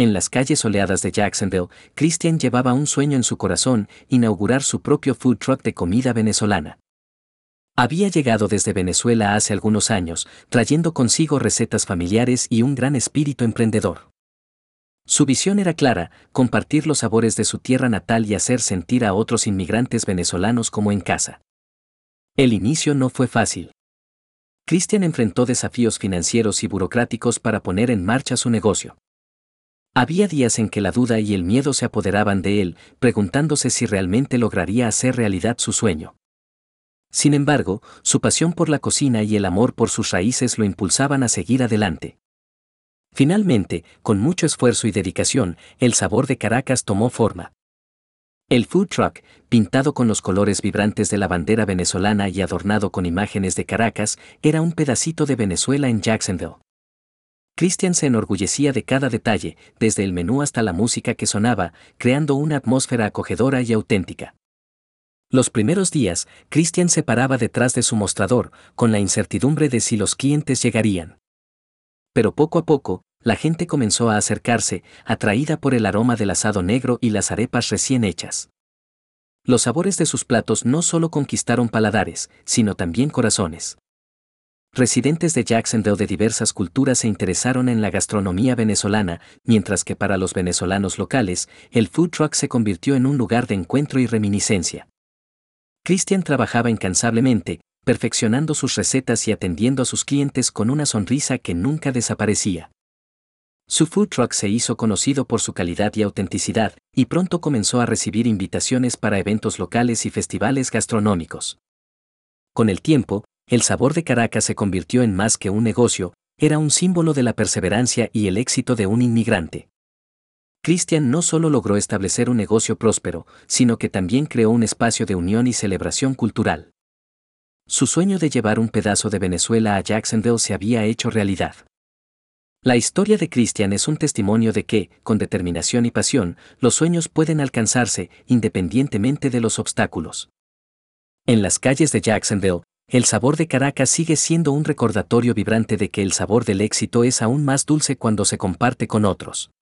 En las calles soleadas de Jacksonville, Christian llevaba un sueño en su corazón, inaugurar su propio food truck de comida venezolana. Había llegado desde Venezuela hace algunos años, trayendo consigo recetas familiares y un gran espíritu emprendedor. Su visión era clara, compartir los sabores de su tierra natal y hacer sentir a otros inmigrantes venezolanos como en casa. El inicio no fue fácil. Christian enfrentó desafíos financieros y burocráticos para poner en marcha su negocio. Había días en que la duda y el miedo se apoderaban de él, preguntándose si realmente lograría hacer realidad su sueño. Sin embargo, su pasión por la cocina y el amor por sus raíces lo impulsaban a seguir adelante. Finalmente, con mucho esfuerzo y dedicación, el sabor de Caracas tomó forma. El food truck, pintado con los colores vibrantes de la bandera venezolana y adornado con imágenes de Caracas, era un pedacito de Venezuela en Jacksonville. Christian se enorgullecía de cada detalle, desde el menú hasta la música que sonaba, creando una atmósfera acogedora y auténtica. Los primeros días, Christian se paraba detrás de su mostrador, con la incertidumbre de si los clientes llegarían. Pero poco a poco, la gente comenzó a acercarse, atraída por el aroma del asado negro y las arepas recién hechas. Los sabores de sus platos no solo conquistaron paladares, sino también corazones. Residentes de Jacksonville de diversas culturas se interesaron en la gastronomía venezolana, mientras que para los venezolanos locales, el food truck se convirtió en un lugar de encuentro y reminiscencia. Christian trabajaba incansablemente, perfeccionando sus recetas y atendiendo a sus clientes con una sonrisa que nunca desaparecía. Su food truck se hizo conocido por su calidad y autenticidad, y pronto comenzó a recibir invitaciones para eventos locales y festivales gastronómicos. Con el tiempo, el sabor de Caracas se convirtió en más que un negocio, era un símbolo de la perseverancia y el éxito de un inmigrante. Christian no solo logró establecer un negocio próspero, sino que también creó un espacio de unión y celebración cultural. Su sueño de llevar un pedazo de Venezuela a Jacksonville se había hecho realidad. La historia de Christian es un testimonio de que, con determinación y pasión, los sueños pueden alcanzarse independientemente de los obstáculos. En las calles de Jacksonville, el sabor de Caracas sigue siendo un recordatorio vibrante de que el sabor del éxito es aún más dulce cuando se comparte con otros.